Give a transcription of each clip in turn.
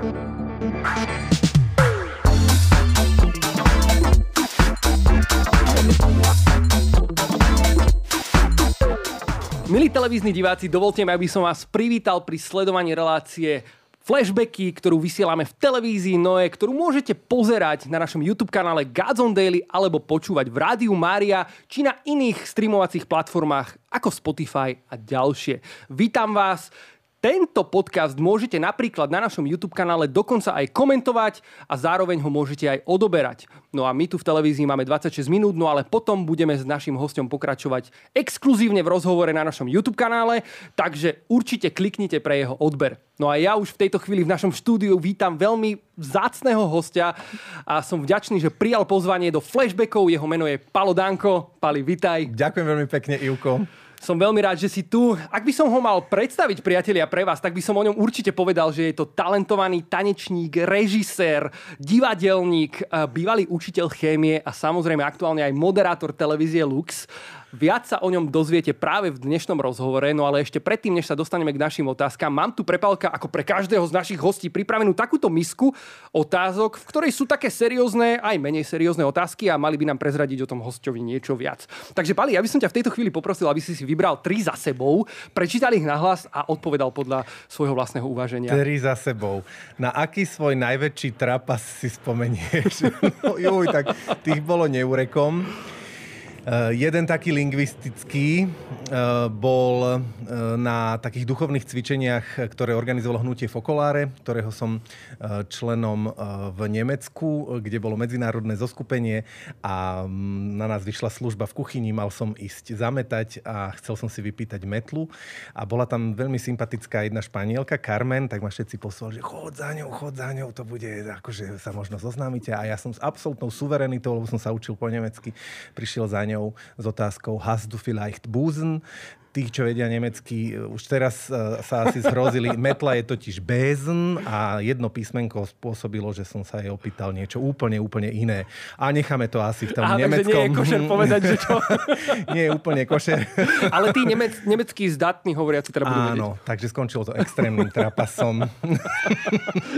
Milí televízni diváci, dovolte mi, aby som vás privítal pri sledovaní relácie flashbacky, ktorú vysielame v televízii Noe, ktorú môžete pozerať na našom YouTube kanále Gods on Daily alebo počúvať v Rádiu Mária či na iných streamovacích platformách ako Spotify a ďalšie. Vítam vás, tento podcast môžete napríklad na našom YouTube kanále dokonca aj komentovať a zároveň ho môžete aj odoberať. No a my tu v televízii máme 26 minút, no ale potom budeme s našim hostom pokračovať exkluzívne v rozhovore na našom YouTube kanále, takže určite kliknite pre jeho odber. No a ja už v tejto chvíli v našom štúdiu vítam veľmi vzácného hostia a som vďačný, že prijal pozvanie do flashbackov. Jeho meno je Palo Danko. Pali, vitaj. Ďakujem veľmi pekne, Ivko. Som veľmi rád, že si tu. Ak by som ho mal predstaviť, priatelia, pre vás, tak by som o ňom určite povedal, že je to talentovaný tanečník, režisér, divadelník, bývalý učiteľ chémie a samozrejme aktuálne aj moderátor televízie Lux. Viac sa o ňom dozviete práve v dnešnom rozhovore, no ale ešte predtým, než sa dostaneme k našim otázkam, mám tu prepálka ako pre každého z našich hostí pripravenú takúto misku otázok, v ktorej sú také seriózne, aj menej seriózne otázky a mali by nám prezradiť o tom hostovi niečo viac. Takže Pali, ja by som ťa v tejto chvíli poprosil, aby si si vybral tri za sebou, prečítal ich nahlas a odpovedal podľa svojho vlastného uvaženia. Tri za sebou. Na aký svoj najväčší trapas si spomenieš? no, juj, tak tých bolo neurekom. Uh, jeden taký lingvistický uh, bol uh, na takých duchovných cvičeniach, ktoré organizovalo hnutie Fokoláre, ktorého som členom v Nemecku, kde bolo medzinárodné zoskupenie a um, na nás vyšla služba v kuchyni, mal som ísť zametať a chcel som si vypýtať metlu. A bola tam veľmi sympatická jedna španielka, Carmen, tak ma všetci poslali, že chod za ňou, chod za ňou, to bude, akože sa možno zoznámite. A ja som s absolútnou suverenitou, lebo som sa učil po nemecky, prišiel za ňou panią z otaską Has du vielleicht Busen? Tých, čo vedia nemecky, už teraz e, sa asi zhrozili. Metla je totiž Besen a jedno písmenko spôsobilo, že som sa jej opýtal niečo úplne, úplne iné. A necháme to asi v tom Aha, nemeckom... nie je košer povedať, že čo? nie je úplne košer. Ale tí nemec, nemeckí zdatní hovoriaci teda budú Áno, vedieť. takže skončilo to extrémnym trapasom.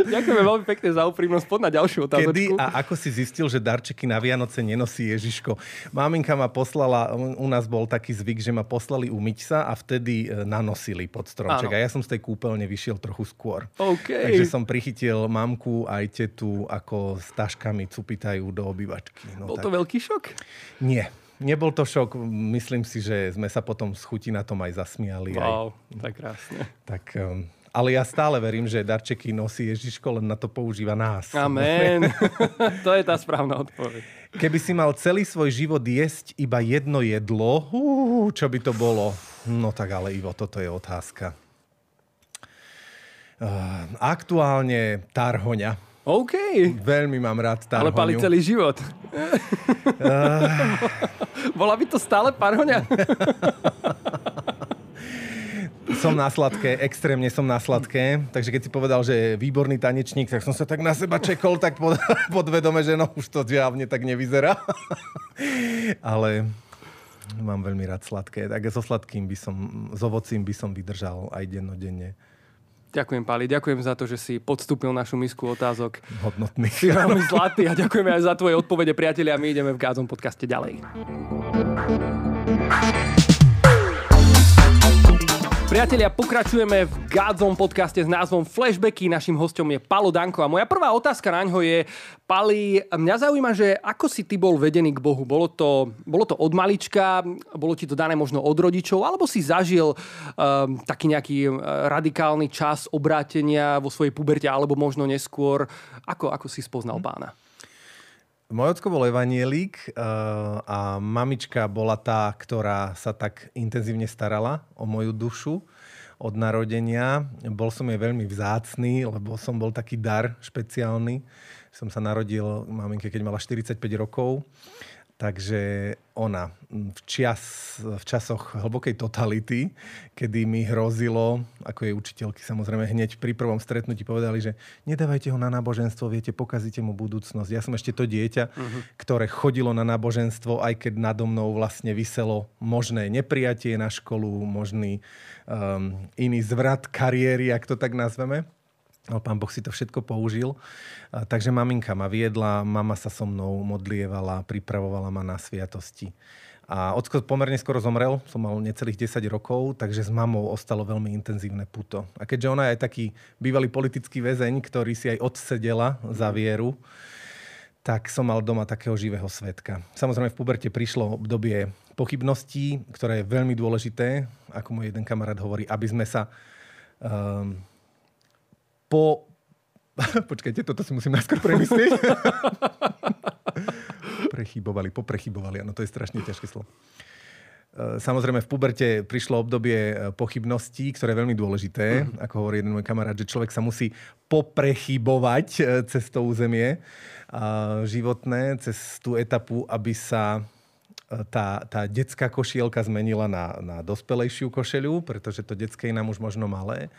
Ďakujeme veľmi pekne za úprimnosť. Poď na ďalšiu otázku. Kedy a ako si zistil, že darčeky na Vianoce nenosí Ježiško? Maminka ma poslala, u nás bol taký zvyk, že ma poslali umyť sa a vtedy e, nanosili pod stromček. Ano. A ja som z tej kúpeľne vyšiel trochu skôr. Okay. Takže som prichytil mamku aj tetu, ako s taškami cupitajú do obývačky. No, Bol tak... to veľký šok? Nie. Nebol to šok. Myslím si, že sme sa potom z chuti na tom aj zasmiali. Wow, aj... tak krásne. Tak, um, ale ja stále verím, že darčeky nosí Ježiško, len na to používa nás. Amen. to je tá správna odpoveď. Keby si mal celý svoj život jesť iba jedno jedlo, uh, čo by to bolo? No tak ale Ivo, toto je otázka. Uh, aktuálne tarhoňa. OK. Veľmi mám rád tarhoňu. Ale pali celý život. Uh... Bola by to stále parhoňa? som na sladké, extrémne som na sladké. Takže keď si povedal, že je výborný tanečník, tak som sa tak na seba čekol, tak pod, podvedome, že no už to žiavne tak nevyzerá. Ale mám veľmi rád sladké. Tak so sladkým by som, s ovocím by som vydržal aj dennodenne. Ďakujem, Pali. Ďakujem za to, že si podstúpil našu misku otázok. Hodnotný. Si veľmi zlatý a ďakujeme aj za tvoje odpovede, priatelia. My ideme v Gázom podcaste ďalej. Priatelia, pokračujeme v Gádzom podcaste s názvom Flashbacky. Našim hostom je Palo Danko. A moja prvá otázka na ňo je, Pali, mňa zaujíma, že ako si ty bol vedený k Bohu? Bolo to, bolo to od malička? Bolo ti to dané možno od rodičov? Alebo si zažil um, taký nejaký radikálny čas obrátenia vo svojej puberte? Alebo možno neskôr? Ako, ako si spoznal pána? Môj ocko bol evanielik uh, a mamička bola tá, ktorá sa tak intenzívne starala o moju dušu od narodenia. Bol som jej veľmi vzácný, lebo som bol taký dar špeciálny. Som sa narodil maminke, keď mala 45 rokov. Takže ona v, čas, v časoch hlbokej totality, kedy mi hrozilo, ako jej učiteľky samozrejme hneď pri prvom stretnutí povedali, že nedávajte ho na náboženstvo, viete, pokazíte mu budúcnosť. Ja som ešte to dieťa, uh-huh. ktoré chodilo na náboženstvo, aj keď nado mnou vlastne vyselo možné neprijatie na školu, možný um, iný zvrat kariéry, ak to tak nazveme. Ale pán Boh si to všetko použil. Takže maminka ma viedla, mama sa so mnou modlievala, pripravovala ma na sviatosti. A ocko pomerne skoro zomrel, som mal necelých 10 rokov, takže s mamou ostalo veľmi intenzívne puto. A keďže ona je taký bývalý politický väzeň, ktorý si aj odsedela za vieru, tak som mal doma takého živého svetka. Samozrejme v puberte prišlo obdobie pochybností, ktoré je veľmi dôležité, ako môj jeden kamarát hovorí, aby sme sa um, po... Počkajte, toto si musím najskôr premyslieť. Prechybovali, poprechybovali, áno, to je strašne ťažké slovo. Ehm, samozrejme, v puberte prišlo obdobie e, pochybností, ktoré je veľmi dôležité. Mm. Ako hovorí jeden môj kamarát, že človek sa musí poprechybovať e, cez to územie životné, cez tú etapu, aby sa e, tá, tá detská košielka zmenila na, na dospelejšiu košeľu, pretože to detské je nám už možno malé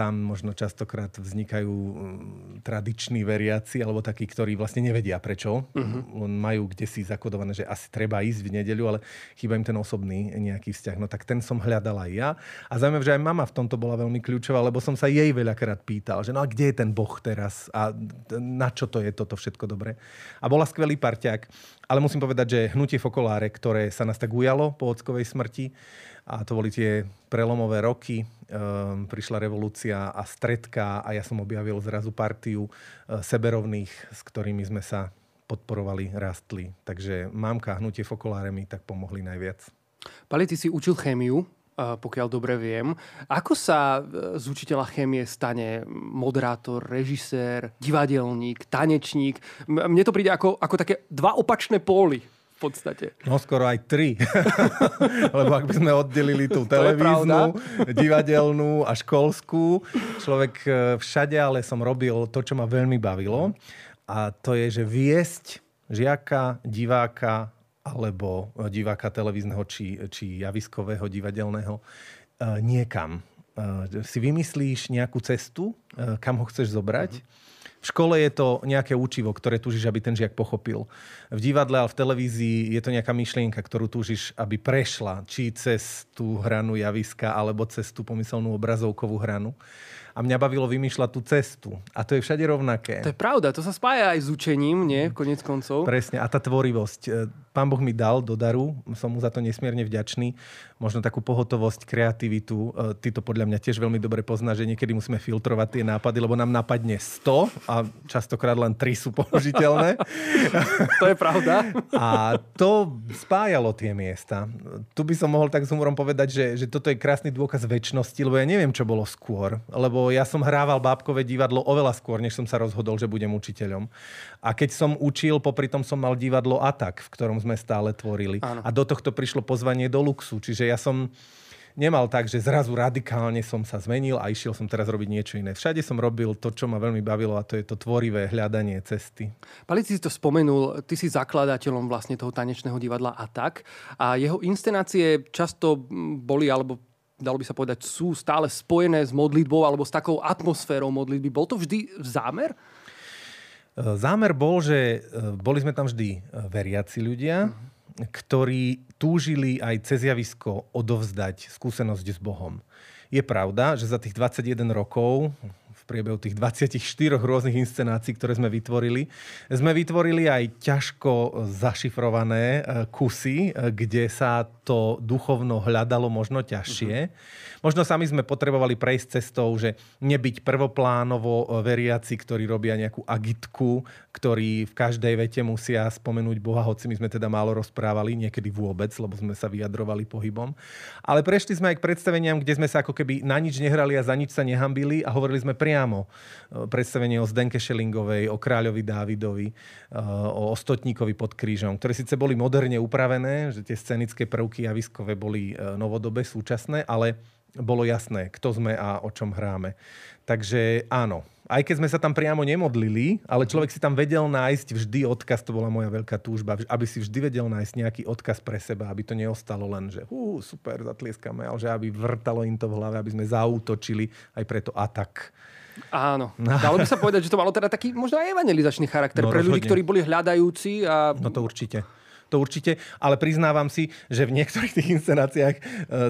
tam možno častokrát vznikajú mm, tradiční veriaci alebo takí, ktorí vlastne nevedia prečo. Uh-huh. Majú kde si zakodované, že asi treba ísť v nedeľu, ale chýba im ten osobný nejaký vzťah. No tak ten som hľadal aj ja. A zaujímavé, že aj mama v tomto bola veľmi kľúčová, lebo som sa jej veľakrát pýtal, že no a kde je ten Boh teraz a na čo to je toto všetko dobre. A bola skvelý parťák. Ale musím povedať, že hnutie Fokoláre, ktoré sa nás tak ujalo po ockovej smrti, a to boli tie prelomové roky. Um, prišla revolúcia a stredka a ja som objavil zrazu partiu uh, seberovných, s ktorými sme sa podporovali, rastli. Takže mámka hnutie fokoláre mi tak pomohli najviac. Pali, ty si učil chémiu, pokiaľ dobre viem. Ako sa e, z učiteľa chémie stane moderátor, režisér, divadelník, tanečník? Mne to príde ako, ako také dva opačné póly podstate. No skoro aj tri. Lebo ak by sme oddelili tú televíznu, divadelnú a školskú, človek e, všade ale som robil to, čo ma veľmi bavilo. A to je, že viesť žiaka, diváka alebo diváka televízneho či, či javiskového, divadelného e, niekam. E, si vymyslíš nejakú cestu, kam ho chceš zobrať. Mm-hmm v škole je to nejaké učivo, ktoré túžiš, aby ten žiak pochopil. V divadle, ale v televízii je to nejaká myšlienka, ktorú túžiš, aby prešla, či cez tú hranu javiska, alebo cez tú pomyselnú obrazovkovú hranu a mňa bavilo vymýšľať tú cestu. A to je všade rovnaké. To je pravda, to sa spája aj s učením, nie? Konec koncov. Presne. A tá tvorivosť. E, Pán Boh mi dal do daru, som mu za to nesmierne vďačný. Možno takú pohotovosť, kreativitu. E, ty to podľa mňa tiež veľmi dobre poznáš, že niekedy musíme filtrovať tie nápady, lebo nám napadne 100 a častokrát len 3 sú použiteľné. to je pravda. A to spájalo tie miesta. Tu by som mohol tak s humorom povedať, že, že toto je krásny dôkaz väčšnosti, lebo ja neviem, čo bolo skôr. Lebo lebo ja som hrával bábkové divadlo oveľa skôr, než som sa rozhodol, že budem učiteľom. A keď som učil, popri tom som mal divadlo Atak, v ktorom sme stále tvorili. Áno. A do tohto prišlo pozvanie do Luxu. Čiže ja som nemal tak, že zrazu radikálne som sa zmenil a išiel som teraz robiť niečo iné. Všade som robil to, čo ma veľmi bavilo a to je to tvorivé hľadanie cesty. Pali, si to spomenul, ty si zakladateľom vlastne toho tanečného divadla Atak a jeho inscenácie často boli, alebo dalo by sa povedať, sú stále spojené s modlitbou alebo s takou atmosférou modlitby. Bol to vždy zámer? E, zámer bol, že e, boli sme tam vždy e, veriaci ľudia, uh-huh. ktorí túžili aj cez javisko odovzdať skúsenosť s Bohom. Je pravda, že za tých 21 rokov priebehu tých 24 rôznych inscenácií, ktoré sme vytvorili. Sme vytvorili aj ťažko zašifrované e, kusy, e, kde sa to duchovno hľadalo možno ťažšie. Uh-huh. Možno sami sme potrebovali prejsť cestou, že nebyť prvoplánovo e, veriaci, ktorí robia nejakú agitku, ktorí v každej vete musia spomenúť Boha, hoci my sme teda málo rozprávali, niekedy vôbec, lebo sme sa vyjadrovali pohybom. Ale prešli sme aj k predstaveniam, kde sme sa ako keby na nič nehrali a za nič sa nehambili a hovorili sme priamo. E, predstavenie o Zdenke Šelingovej, o kráľovi Dávidovi, e, o Stotníkovi pod krížom, ktoré síce boli moderne upravené, že tie scenické prvky javiskové boli novodobé, súčasné, ale bolo jasné, kto sme a o čom hráme. Takže áno, aj keď sme sa tam priamo nemodlili, ale človek si tam vedel nájsť vždy odkaz, to bola moja veľká túžba, aby si vždy vedel nájsť nejaký odkaz pre seba, aby to neostalo len, že hú, super, zatlieskame, ale že aby vrtalo im to v hlave, aby sme zautočili aj preto atak. Áno. Dalo by sa povedať, že to malo teda taký možno aj evangelizačný charakter no, pre rozhodne. ľudí, ktorí boli hľadajúci. A... No to určite. To určite, ale priznávam si, že v niektorých tých inscenáciách e,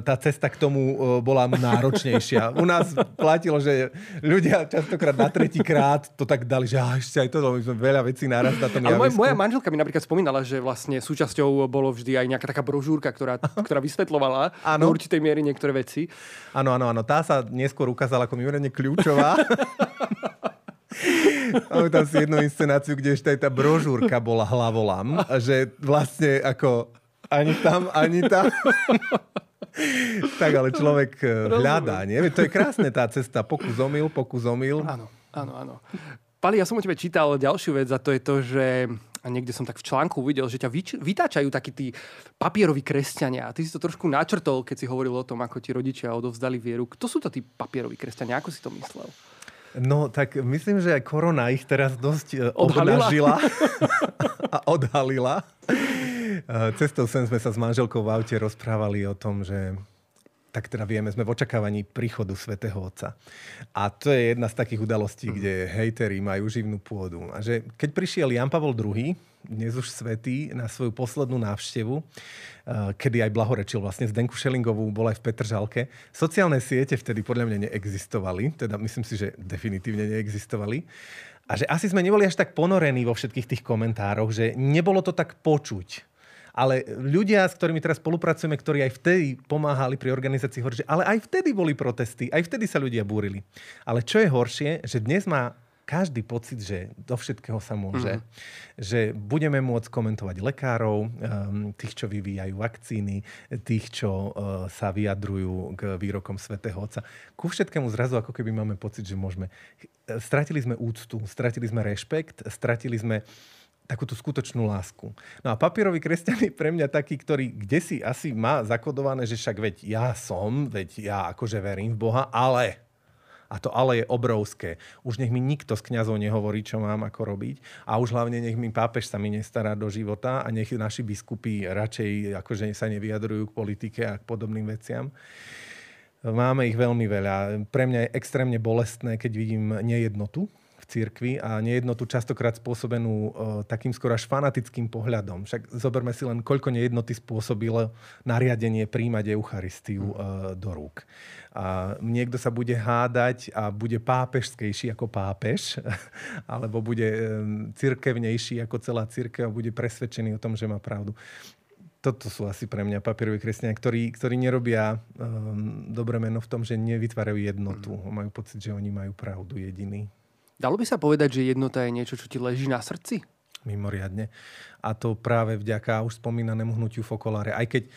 tá cesta k tomu e, bola náročnejšia. U nás platilo, že ľudia častokrát na tretí krát to tak dali, že ešte aj to, my sme veľa vecí naraz na tom Ale moja, moja manželka mi napríklad spomínala, že vlastne súčasťou bolo vždy aj nejaká taká brožúrka, ktorá, ktorá vysvetlovala ano. do určitej miery niektoré veci. Áno, áno, áno. Tá sa neskôr ukázala ako mimoriadne kľúčová. Máme tam si jednu inscenáciu, kde ešte aj tá brožúrka bola hlavolam, že vlastne ako ani tam, ani tam. tak ale človek eh, hľadá, nie? To je krásne tá cesta, pokus omyl, pokus omyl. Áno, áno, áno. Pali, ja som o tebe čítal ďalšiu vec a to je to, že a niekde som tak v článku uvidel, že ťa vyč- vytáčajú takí tí papieroví kresťania. A ty si to trošku načrtol, keď si hovoril o tom, ako ti rodičia odovzdali vieru. Kto sú to tí papieroví kresťania? Ako si to myslel? No, tak myslím, že aj korona ich teraz dosť e, obnažila a odhalila. E, cestou sem sme sa s manželkou v aute rozprávali o tom, že tak teda vieme, sme v očakávaní príchodu svätého Otca. A to je jedna z takých udalostí, mm. kde hejteri majú živnú pôdu. A že keď prišiel Jan Pavel II, dnes už svetý, na svoju poslednú návštevu, eh, kedy aj blahorečil vlastne Zdenku Šelingovú, bol aj v Petržalke, sociálne siete vtedy podľa mňa neexistovali, teda myslím si, že definitívne neexistovali. A že asi sme neboli až tak ponorení vo všetkých tých komentároch, že nebolo to tak počuť ale ľudia, s ktorými teraz spolupracujeme, ktorí aj vtedy pomáhali pri organizácii, hovorí, že ale aj vtedy boli protesty, aj vtedy sa ľudia búrili. Ale čo je horšie, že dnes má každý pocit, že do všetkého sa môže, mm. že budeme môcť komentovať lekárov, um, tých, čo vyvíjajú vakcíny, tých, čo uh, sa vyjadrujú k výrokom svätého Otca. Ku všetkému zrazu ako keby máme pocit, že môžeme. Stratili sme úctu, stratili sme rešpekt, stratili sme uh, takúto skutočnú lásku. No a papierový kresťan je pre mňa taký, ktorý kde si asi má zakodované, že však veď ja som, veď ja akože verím v Boha, ale a to ale je obrovské. Už nech mi nikto z kňazov nehovorí, čo mám ako robiť. A už hlavne nech mi pápež sa mi nestará do života a nech naši biskupy radšej akože sa nevyjadrujú k politike a k podobným veciam. Máme ich veľmi veľa. Pre mňa je extrémne bolestné, keď vidím nejednotu cirkvi a nejednotu častokrát spôsobenú uh, takým skoro až fanatickým pohľadom. Však zoberme si len, koľko nejednoty spôsobilo nariadenie príjmať Eucharistiu uh, do rúk. A niekto sa bude hádať a bude pápežskejší ako pápež, alebo bude um, cirkevnejší ako celá cirkev a bude presvedčený o tom, že má pravdu toto sú asi pre mňa papieroví kresťania, ktorí, ktorí nerobia um, dobré meno v tom, že nevytvárajú jednotu. Mm. Majú pocit, že oni majú pravdu jediný. Dalo by sa povedať, že jednota je niečo, čo ti leží na srdci? Mimoriadne. A to práve vďaka už spomínanému hnutiu Fokoláre. Aj keď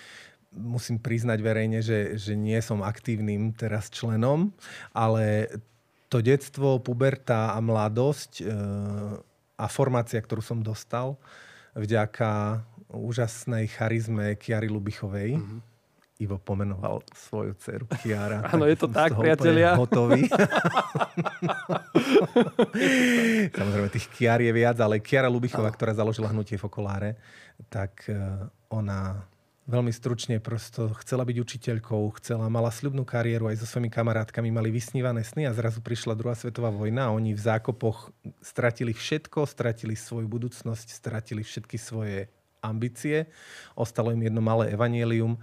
musím priznať verejne, že, že nie som aktívnym teraz členom, ale to detstvo, puberta a mladosť e, a formácia, ktorú som dostal vďaka úžasnej charizme Kiary Lubichovej, mm-hmm Ivo pomenoval svoju dceru Kiara. Áno, je to tak, priatelia. Hotový. Samozrejme, tých Kiar je viac, ale Kiara Lubichová, ktorá založila hnutie Fokoláre, tak e, ona veľmi stručne prosto chcela byť učiteľkou, chcela, mala sľubnú kariéru, aj so svojimi kamarátkami mali vysnívané sny a zrazu prišla druhá svetová vojna a oni v zákopoch stratili všetko, stratili svoju budúcnosť, stratili všetky svoje ambície, ostalo im jedno malé evanielium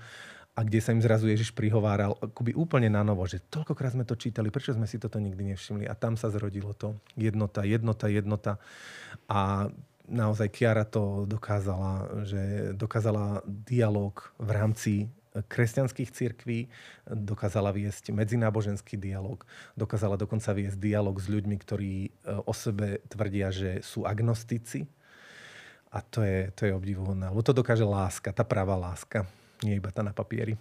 a kde sa im zrazu Ježiš prihováral akoby úplne na novo, že toľkokrát sme to čítali, prečo sme si toto nikdy nevšimli. A tam sa zrodilo to. Jednota, jednota, jednota. A naozaj Kiara to dokázala, že dokázala dialog v rámci kresťanských cirkví, dokázala viesť medzináboženský dialog, dokázala dokonca viesť dialog s ľuďmi, ktorí e, o sebe tvrdia, že sú agnostici. A to je, to je obdivuhodné. Lebo to dokáže láska, tá práva láska nie iba tá na papieri.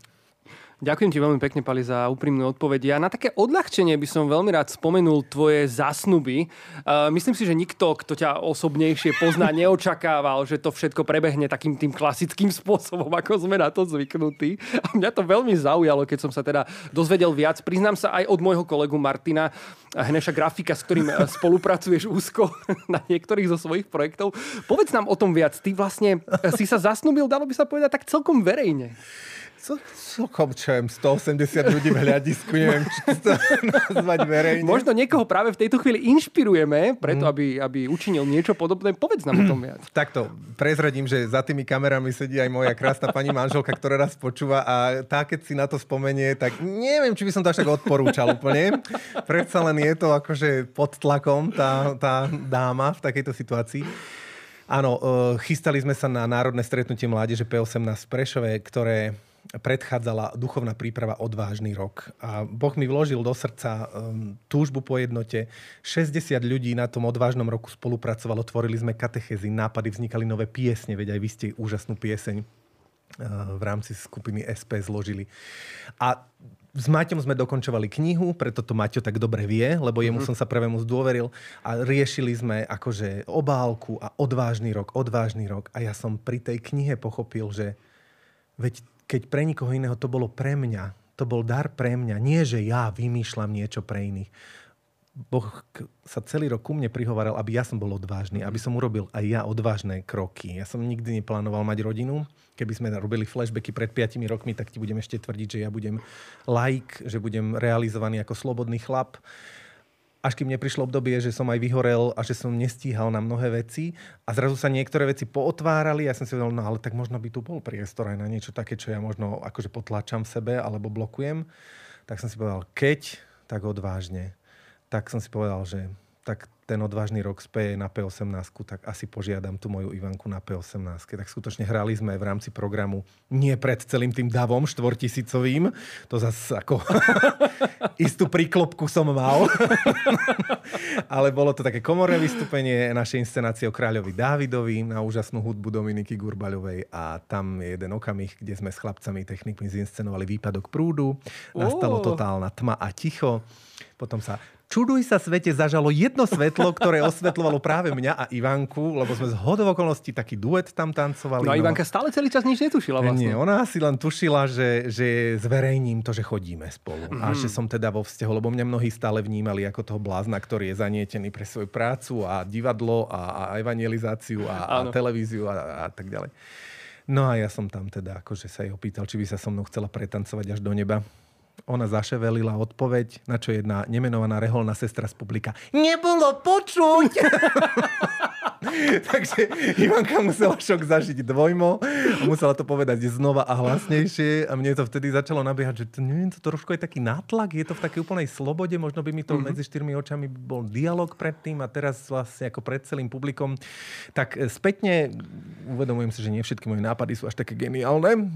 Ďakujem ti veľmi pekne, Pali, za úprimnú odpoveď. Ja na také odľahčenie by som veľmi rád spomenul tvoje zasnuby. Uh, myslím si, že nikto, kto ťa osobnejšie pozná, neočakával, že to všetko prebehne takým tým klasickým spôsobom, ako sme na to zvyknutí. A mňa to veľmi zaujalo, keď som sa teda dozvedel viac. Priznám sa aj od môjho kolegu Martina Hneša grafika, s ktorým eh, spolupracuješ úzko na niektorých zo svojich projektov. Povedz nám o tom viac. Ty vlastne si sa zasnubil, dalo by sa povedať, tak celkom verejne. Co, co kopčujem, 180 ľudí v hľadisku, neviem, či to nazvať verejne. Možno niekoho práve v tejto chvíli inšpirujeme, preto mm. aby, aby učinil niečo podobné. Povedz nám o tom viac. Takto, prezradím, že za tými kamerami sedí aj moja krásna pani manželka, ktorá raz počúva a tá, keď si na to spomenie, tak neviem, či by som to až tak odporúčal úplne. Predsa len je to akože pod tlakom tá, tá dáma v takejto situácii. Áno, e, chystali sme sa na národné stretnutie mládeže P18 v Prešove, ktoré predchádzala duchovná príprava Odvážny rok. A Boh mi vložil do srdca um, túžbu po jednote. 60 ľudí na tom Odvážnom roku spolupracovalo, tvorili sme katechezy, nápady, vznikali nové piesne, veď aj vy ste úžasnú pieseň uh, v rámci skupiny SP zložili. A s Maťom sme dokončovali knihu, preto to Maťo tak dobre vie, lebo jemu mm-hmm. som sa prvému zdôveril a riešili sme akože obálku a odvážny rok, odvážny rok a ja som pri tej knihe pochopil, že veď keď pre nikoho iného to bolo pre mňa. To bol dar pre mňa. Nie, že ja vymýšľam niečo pre iných. Boh sa celý rok ku mne prihovoril, aby ja som bol odvážny, aby som urobil aj ja odvážne kroky. Ja som nikdy neplánoval mať rodinu. Keby sme robili flashbacky pred 5 rokmi, tak ti budem ešte tvrdiť, že ja budem like, že budem realizovaný ako slobodný chlap až kým neprišlo obdobie, že som aj vyhorel a že som nestíhal na mnohé veci a zrazu sa niektoré veci pootvárali a ja som si povedal, no ale tak možno by tu bol priestor aj na niečo také, čo ja možno akože potláčam v sebe alebo blokujem. Tak som si povedal, keď, tak odvážne. Tak som si povedal, že tak ten odvážny rok speje na P18, tak asi požiadam tú moju Ivanku na P18. Tak skutočne hrali sme v rámci programu nie pred celým tým davom štvortisícovým, to zase ako istú príklopku som mal, ale bolo to také komorné vystúpenie našej inscenácie o kráľovi Dávidovi na úžasnú hudbu Dominiky Gurbaľovej a tam je jeden okamih, kde sme s chlapcami technikmi zinscenovali výpadok prúdu, nastalo totálna tma a ticho, potom sa Čuduj sa svete zažalo jedno svetlo, ktoré osvetľovalo práve mňa a Ivanku, lebo sme z hodov okolností taký duet tam tancovali. No a Ivanka no. stále celý čas nič netušila vlastne. Nie, ona asi len tušila, že, že zverejním to, že chodíme spolu. Mm-hmm. A mhm. že som teda vo vzťahu, lebo mňa mnohí stále vnímali ako toho blázna, ktorý je zanietený pre svoju prácu a divadlo a, a evangelizáciu a, a televíziu a, a tak ďalej. No a ja som tam teda akože sa jej opýtal, či by sa so mnou chcela pretancovať až do neba. Ona zaševelila odpoveď, na čo jedna nemenovaná reholná sestra z publika. Nebolo počuť! Takže Ivanka musela šok zažiť dvojmo musela to povedať znova a hlasnejšie a mne to vtedy začalo nabiehať, že to, neviem, to trošku je taký nátlak, je to v takej úplnej slobode, možno by mi to mm-hmm. medzi štyrmi očami bol dialog predtým a teraz vlastne ako pred celým publikom. Tak e, spätne uvedomujem si, že nie všetky moje nápady sú až také geniálne.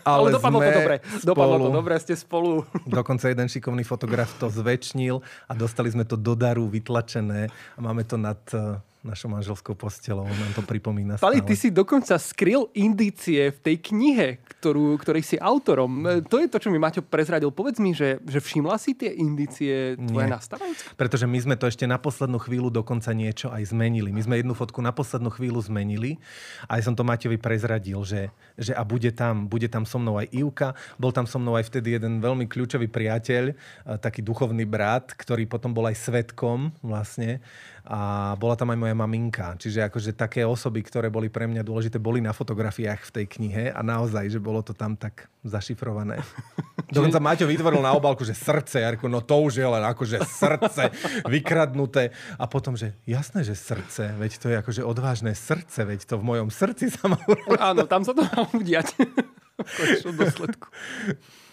Ale, ale dopadlo to dobre. Dopadlo to dobre, ste spolu. Dokonca jeden šikovný fotograf to zväčšnil a dostali sme to do daru vytlačené a máme to nad e, našou manželskou postelou. Nám to pripomína Pali, ty si dokonca skryl indície v tej knihe, ktorú, ktorej si autorom. E, to je to, čo mi Maťo prezradil. Povedz mi, že, že všimla si tie indície tvoje nastávajúce? Pretože my sme to ešte na poslednú chvíľu dokonca niečo aj zmenili. My sme jednu fotku na poslednú chvíľu zmenili. Aj som to Maťovi prezradil, že, že a bude tam, bude tam so mnou aj Ivka. Bol tam so mnou aj vtedy jeden veľmi kľúčový priateľ, e, taký duchovný brat, ktorý potom bol aj svetkom vlastne a bola tam aj moja maminka. Čiže akože také osoby, ktoré boli pre mňa dôležité, boli na fotografiách v tej knihe a naozaj, že bolo to tam tak zašifrované. Dokonca Maťo vytvoril na obálku, že srdce. Ja reku, no to už je len akože srdce vykradnuté. A potom, že jasné, že srdce, veď to je akože odvážne srdce, veď to v mojom srdci sa má Áno, tam sa to má udiať. v dôsledku.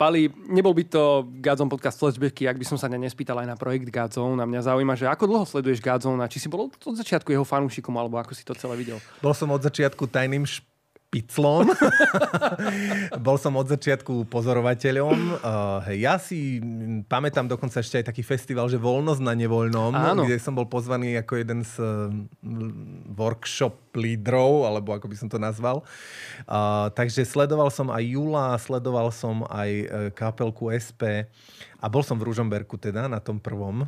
Pali, nebol by to Godzone podcast flashbacky, ak by som sa ne nespýtal aj na projekt Godzone. A mňa zaujíma, že ako dlho sleduješ Godzone a či si bol od začiatku jeho fanúšikom, alebo ako si to celé videl? Bol som od začiatku tajným šp- piclom. Bol som od začiatku pozorovateľom. Hej, ja si pamätám dokonca ešte aj taký festival, že Voľnosť na nevoľnom, Áno. kde som bol pozvaný ako jeden z uh, workshop lídrov, alebo ako by som to nazval. Uh, takže sledoval som aj Jula, sledoval som aj kapelku SP a bol som v Ružomberku teda na tom prvom.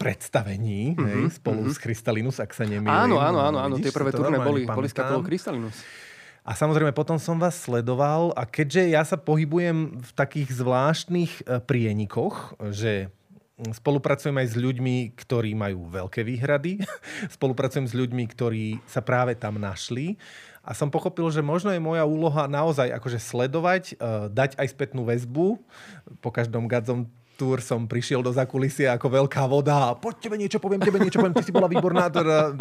Predstavení mm-hmm, hej, spolu mm-hmm. s Krystalinus, ak sa nemýlim. Áno, áno, áno, áno tie prvé turné boli, boli s kapelou Krystalinus. A samozrejme potom som vás sledoval a keďže ja sa pohybujem v takých zvláštnych e, prienikoch, že spolupracujem aj s ľuďmi, ktorí majú veľké výhrady. spolupracujem s ľuďmi, ktorí sa práve tam našli. A som pochopil, že možno je moja úloha naozaj akože sledovať, uh, dať aj spätnú väzbu. Po každom gadzom tour som prišiel do zakulisia ako veľká voda a poď tebe niečo poviem, tebe niečo poviem, ty si bola výborná. Teda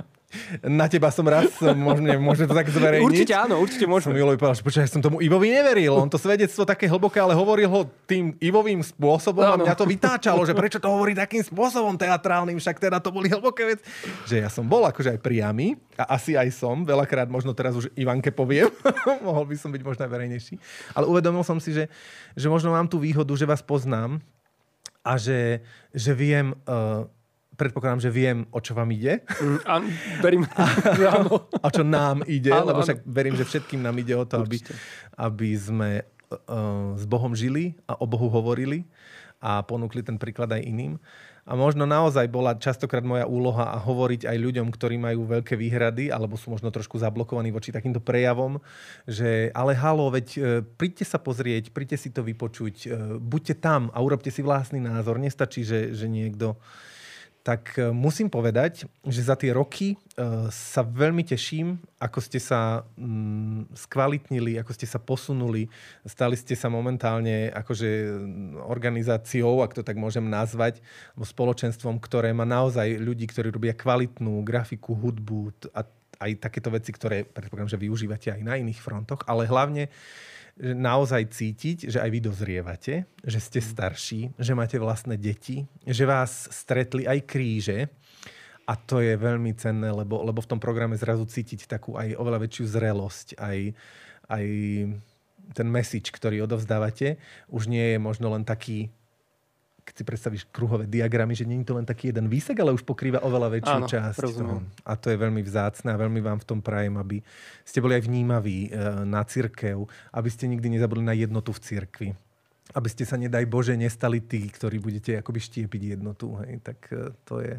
na teba som raz, môžeme, môžeme to tak zverejniť. Určite áno, určite môžeme. Som povedal, že počkaj, som tomu Ivovi neveril. On to svedectvo také hlboké, ale hovoril ho tým Ivovým spôsobom no, a mňa to vytáčalo, že prečo to hovorí takým spôsobom teatrálnym, však teda to boli hlboké veci. Že ja som bol akože aj priamy a asi aj som, veľakrát možno teraz už Ivanke poviem, mohol by som byť možno aj verejnejší. Ale uvedomil som si, že, že možno mám tú výhodu, že vás poznám a že, že viem, uh, predpokladám, že viem, o čo vám ide. Mm, a verím, že áno. O čo nám ide, áno, lebo však áno. verím, že všetkým nám ide o to, aby, aby sme uh, s Bohom žili a o Bohu hovorili a ponúkli ten príklad aj iným. A možno naozaj bola častokrát moja úloha a hovoriť aj ľuďom, ktorí majú veľké výhrady alebo sú možno trošku zablokovaní voči takýmto prejavom, že ale halo, veď e, príďte sa pozrieť, príďte si to vypočuť, e, buďte tam a urobte si vlastný názor. Nestačí, že, že niekto tak e, musím povedať, že za tie roky e, sa veľmi teším, ako ste sa mm, skvalitnili, ako ste sa posunuli. Stali ste sa momentálne akože organizáciou, ak to tak môžem nazvať, spoločenstvom, ktoré má naozaj ľudí, ktorí robia kvalitnú grafiku, hudbu a aj takéto veci, ktoré predpokladám, že využívate aj na iných frontoch, ale hlavne naozaj cítiť, že aj vy dozrievate, že ste starší, že máte vlastné deti, že vás stretli aj kríže. A to je veľmi cenné, lebo, lebo v tom programe zrazu cítiť takú aj oveľa väčšiu zrelosť, aj, aj ten message, ktorý odovzdávate, už nie je možno len taký keď si predstavíš kruhové diagramy, že nie je to len taký jeden výsek, ale už pokrýva oveľa väčšiu Áno, časť. Toho. A to je veľmi vzácne a veľmi vám v tom prajem, aby ste boli aj vnímaví e, na cirkev, aby ste nikdy nezabudli na jednotu v cirkvi. Aby ste sa, nedaj Bože, nestali tí, ktorí budete akoby štiepiť jednotu. Hej. Tak e, to je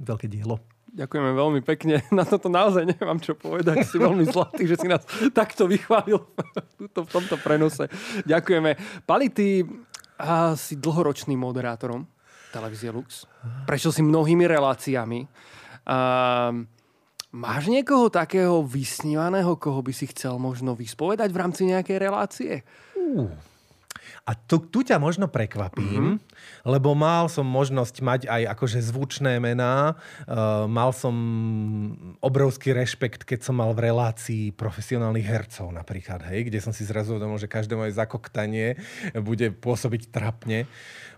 veľké dielo. Ďakujeme veľmi pekne. Na toto naozaj nemám čo povedať. Si veľmi zlatý, že si nás takto vychválil v tomto prenose. Ďakujeme. Pali, ty a si dlhoročným moderátorom televízie Lux. Prešiel si mnohými reláciami. A máš niekoho takého vysnívaného, koho by si chcel možno vyspovedať v rámci nejakej relácie? Uh. A tu, tu ťa možno prekvapím, mm-hmm. lebo mal som možnosť mať aj akože zvučné mená. Uh, mal som obrovský rešpekt, keď som mal v relácii profesionálnych hercov napríklad, hej, kde som si zrazu uvedomil, že každé moje zakoktanie bude pôsobiť trapne.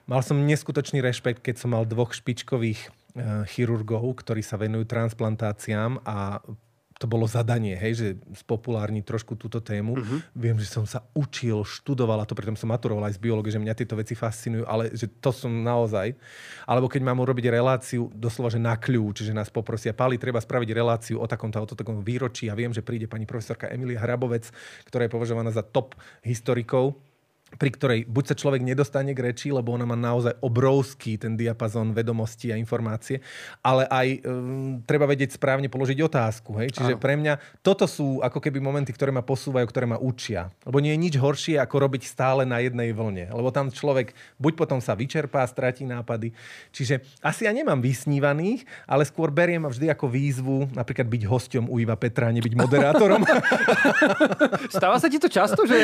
Mal som neskutočný rešpekt, keď som mal dvoch špičkových uh, chirurgov, ktorí sa venujú transplantáciám a to bolo zadanie, hej, že spopulárniť trošku túto tému. Uh-huh. Viem, že som sa učil, študoval a to pritom som maturoval aj z biológie, že mňa tieto veci fascinujú, ale že to som naozaj. Alebo keď mám urobiť reláciu doslova, že na kľúč, že nás poprosia, Pali, treba spraviť reláciu o takomto, o takom výročí a viem, že príde pani profesorka Emilia Hrabovec, ktorá je považovaná za top historikov pri ktorej buď sa človek nedostane k reči, lebo ona má naozaj obrovský ten diapazon vedomostí a informácie, ale aj um, treba vedieť správne položiť otázku. Hej? Čiže Áno. pre mňa toto sú ako keby momenty, ktoré ma posúvajú, ktoré ma učia. Lebo nie je nič horšie, ako robiť stále na jednej vlne. Lebo tam človek buď potom sa vyčerpá, stratí nápady. Čiže asi ja nemám vysnívaných, ale skôr beriem vždy ako výzvu napríklad byť hosťom u Iva Petra, nebyť moderátorom. Stáva sa ti to často, že,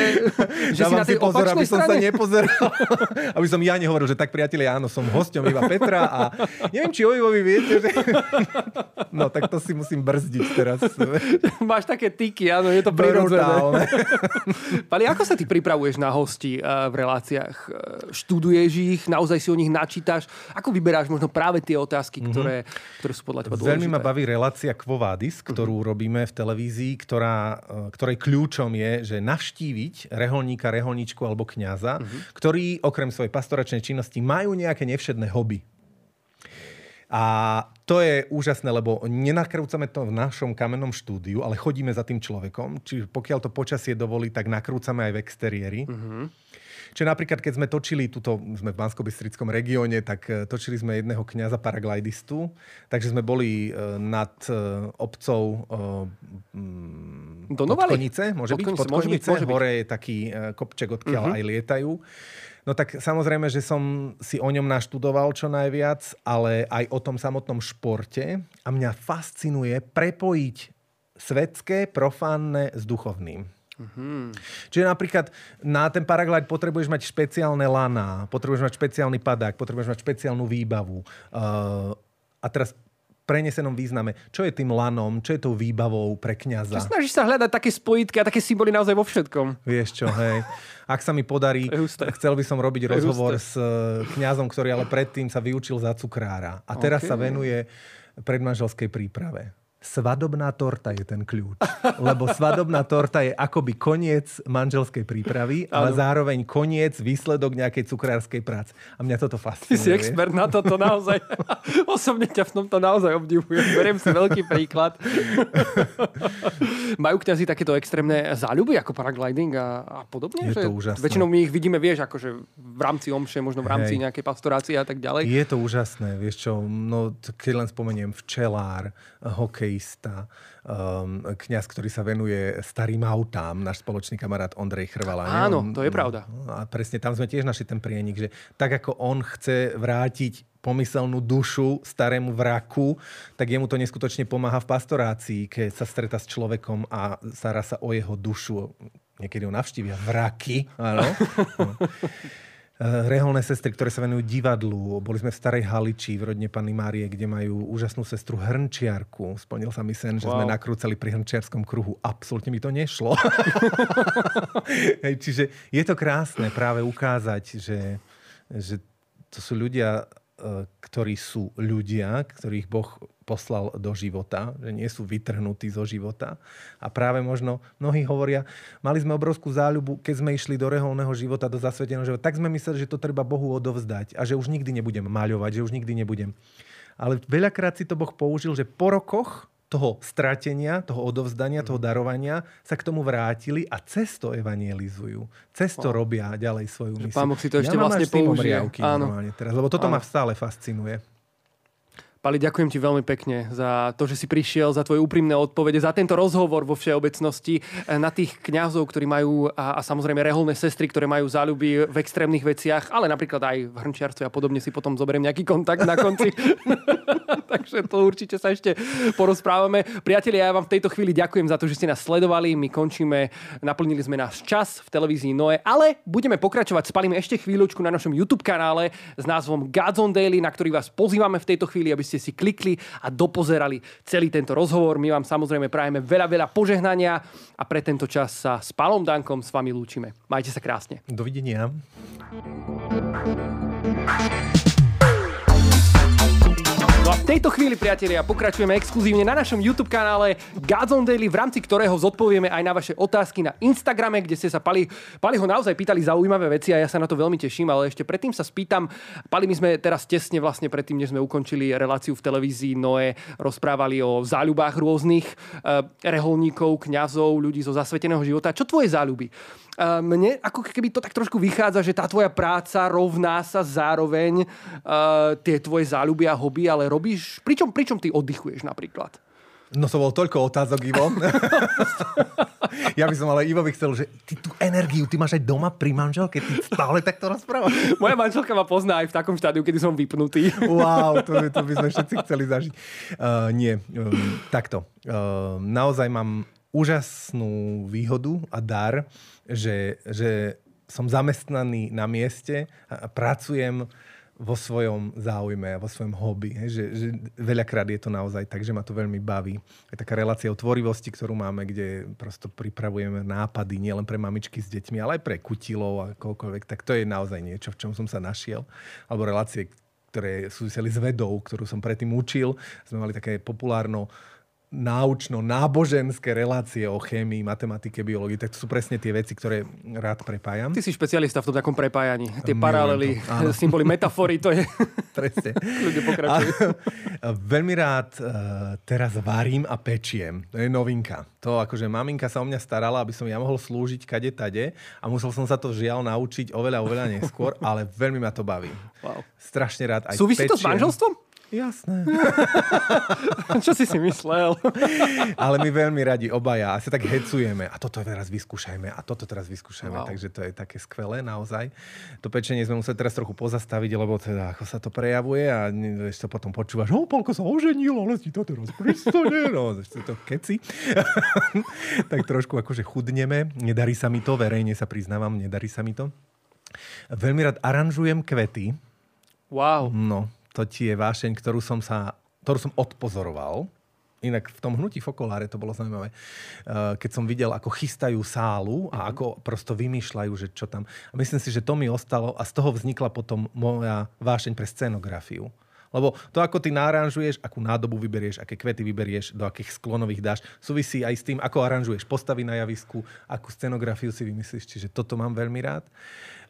že si na tej pozor, aby som strane? sa nepozeral. aby som ja nehovoril, že tak priatelia, áno, som hosťom Iva Petra a neviem, či o Ivovi viete, že... no tak to si musím brzdiť teraz. Máš také tyky, áno, je to prirodzené. Pali, ako sa ty pripravuješ na hosti eh, v reláciách? Eh, študuješ ich, naozaj si o nich načítaš? Ako vyberáš možno práve tie otázky, mhm. ktoré, mm-hmm. ktoré sú podľa teba dôležité? Veľmi ma baví relácia Quo Vadis, ktorú mm-hmm. robíme v televízii, ktorá, eh, ktorej kľúčom je, že navštíviť reholníka, reholníčku alebo kňaza, uh-huh. ktorí okrem svojej pastoračnej činnosti majú nejaké nevšedné hobby. A to je úžasné, lebo nenakrúcame to v našom kamennom štúdiu, ale chodíme za tým človekom. Čiže pokiaľ to počasie dovolí, tak nakrúcame aj v exteriéri. Uh-huh. Čiže napríklad, keď sme točili, tuto sme v bansko regióne, tak e, točili sme jedného kňaza paraglidistu, takže sme boli e, nad e, obcov Do Podkonice, môže byť? Podkonice, môže byť, môže byť. hore je taký kopček, odkiaľ uh-huh. aj lietajú. No No tak samozrejme, že som si o ňom naštudoval čo najviac, ale aj o tom samotnom športe. A mňa fascinuje prepojiť svetské, profánne s duchovným. Mm-hmm. Čiže napríklad na ten paraglide potrebuješ mať špeciálne lana, potrebuješ mať špeciálny padák, potrebuješ mať špeciálnu výbavu. Uh, a teraz prenesenom význame. Čo je tým lanom, čo je tou výbavou pre kňaza? Čo snažíš sa hľadať také spojitky a také symboly naozaj vo všetkom. Vieš čo, hej. Ak sa mi podarí, chcel by som robiť rozhovor s eh, kňazom, ktorý ale predtým sa vyučil za cukrára. A teraz okay. sa venuje predmanželskej príprave. Svadobná torta je ten kľúč. Lebo svadobná torta je akoby koniec manželskej prípravy, ale zároveň koniec, výsledok nejakej cukrárskej práce. A mňa toto fascinuje. Ty si expert na toto naozaj. Osobne ťa v tomto naozaj obdivujem. Beriem si veľký príklad. Majú kňazi takéto extrémne záľuby ako paragliding a, a podobne? Je to úžasné. Väčšinou my ich vidíme, vieš, akože v rámci omše, možno v rámci Hej. nejakej pastorácie a tak ďalej. Je to úžasné, vieš čo, no keď len spomeniem včelár, hokej, hokejista, um, kňaz, ktorý sa venuje starým autám, náš spoločný kamarát Ondrej Chrvala. Áno, to je pravda. A presne tam sme tiež našli ten prienik, že tak ako on chce vrátiť pomyselnú dušu starému vraku, tak jemu to neskutočne pomáha v pastorácii, keď sa stretá s človekom a stará sa o jeho dušu. Niekedy ho navštívia vraky. Áno. Eh, reholné sestry, ktoré sa venujú divadlu. Boli sme v Starej Haliči v rodne Panny Márie, kde majú úžasnú sestru hrnčiarku. Splnil sa mi sen, že wow. sme nakrúcali pri hrnčiarskom kruhu. Absolutne mi to nešlo. Hej, čiže je to krásne práve ukázať, že, že to sú ľudia, eh, ktorí sú ľudia, ktorých Boh poslal do života, že nie sú vytrhnutí zo života. A práve možno mnohí hovoria, mali sme obrovskú záľubu, keď sme išli do reholného života, do zasveteného života, tak sme mysleli, že to treba Bohu odovzdať a že už nikdy nebudem maľovať, že už nikdy nebudem. Ale veľakrát si to Boh použil, že po rokoch toho stratenia, toho odovzdania, toho darovania sa k tomu vrátili a cesto evangelizujú. Cesto robia ďalej svoju misiu. Pán Boh si to ešte ja vlastne použije. Áno. Teraz, lebo toto Áno. ma stále fascinuje. Pali, ďakujem ti veľmi pekne za to, že si prišiel, za tvoje úprimné odpovede, za tento rozhovor vo všeobecnosti eh, na tých kňazov, ktorí majú a, a samozrejme reholné sestry, ktoré majú záľuby v extrémnych veciach, ale napríklad aj v hrnčiarstve a podobne si potom zoberiem nejaký kontakt na konci. Takže to určite sa ešte porozprávame. Priatelia, ja vám v tejto chvíli ďakujem za to, že ste nás sledovali. My končíme, naplnili sme náš čas v televízii Noe, ale budeme pokračovať. Spalíme ešte chvíľočku na našom YouTube kanále s názvom Gods on Daily, na ktorý vás pozývame v tejto chvíli, aby ste si klikli a dopozerali celý tento rozhovor. My vám samozrejme prajeme veľa, veľa požehnania a pre tento čas sa s Palom Dankom s vami lúčime. Majte sa krásne. Dovidenia. A v tejto chvíli, priatelia, pokračujeme exkluzívne na našom YouTube kanále Gods Daily, v rámci ktorého zodpovieme aj na vaše otázky na Instagrame, kde ste sa Pali, Pali ho naozaj pýtali zaujímavé veci a ja sa na to veľmi teším, ale ešte predtým sa spýtam, Pali, my sme teraz tesne vlastne predtým, než sme ukončili reláciu v televízii Noe, rozprávali o záľubách rôznych eh, reholníkov, kňazov, ľudí zo zasveteného života. Čo tvoje záľuby? Mne ako keby to tak trošku vychádza, že tá tvoja práca rovná sa zároveň uh, tie tvoje záľuby a hobby, ale robíš... Pričom, pričom ty oddychuješ napríklad? No to bolo toľko otázok, Ivo. ja by som ale Ivo by chcel, že ty tú energiu, ty máš aj doma pri manželke, ty stále takto rozprávaš. Moja manželka ma pozná aj v takom štádiu, kedy som vypnutý. wow, to, to by sme všetci chceli zažiť. Uh, nie, um, takto. Uh, naozaj mám úžasnú výhodu a dar, že, že som zamestnaný na mieste a pracujem vo svojom záujme a vo svojom hobby. Hej, že, že veľakrát je to naozaj tak, že ma to veľmi baví. Je taká relácia o tvorivosti, ktorú máme, kde prosto pripravujeme nápady nielen pre mamičky s deťmi, ale aj pre kutilov a koľkoľvek. Tak to je naozaj niečo, v čom som sa našiel. Alebo relácie, ktoré súviseli s vedou, ktorú som predtým učil. Sme mali také populárno náučno-náboženské relácie o chémii, matematike, biológii, tak to sú presne tie veci, ktoré rád prepájam. Ty si špecialista v tom takom prepájaní. Tie Milujem paralely, to. symboly, metafory, to je... Presne. Ľudia pokračujú. A, veľmi rád uh, teraz varím a pečiem. To je novinka. To akože maminka sa o mňa starala, aby som ja mohol slúžiť kade tade a musel som sa to žiaľ naučiť oveľa, oveľa neskôr, ale veľmi ma to baví. Wow. Strašne rád aj Súvisí pečiem. to s manželstvom? Jasné. Čo si si myslel? Ale my veľmi radi obaja a sa tak hecujeme a toto teraz vyskúšajme a toto teraz vyskúšajme. Wow. Takže to je také skvelé naozaj. To pečenie sme museli teraz trochu pozastaviť, lebo teda ako sa to prejavuje a vieš, to potom počúvaš, oh, Polko sa oženil, ale si to teraz pristane. No, to keci. tak trošku akože chudneme. Nedarí sa mi to, verejne sa priznávam, nedarí sa mi to. Veľmi rád aranžujem kvety. Wow. No, to ti je vášeň, ktorú som sa, ktorú som odpozoroval. Inak v tom hnutí Fokoláre to bolo zaujímavé. Eh, keď som videl, ako chystajú sálu a mhm. ako prosto vymýšľajú, že čo tam. A myslím si, že to mi ostalo a z toho vznikla potom moja vášeň pre scenografiu. Lebo to, ako ty naranžuješ, akú nádobu vyberieš, aké kvety vyberieš, do akých sklonových dáš, súvisí aj s tým, ako aranžuješ postavy na javisku, akú scenografiu si vymyslíš. Čiže toto mám veľmi rád.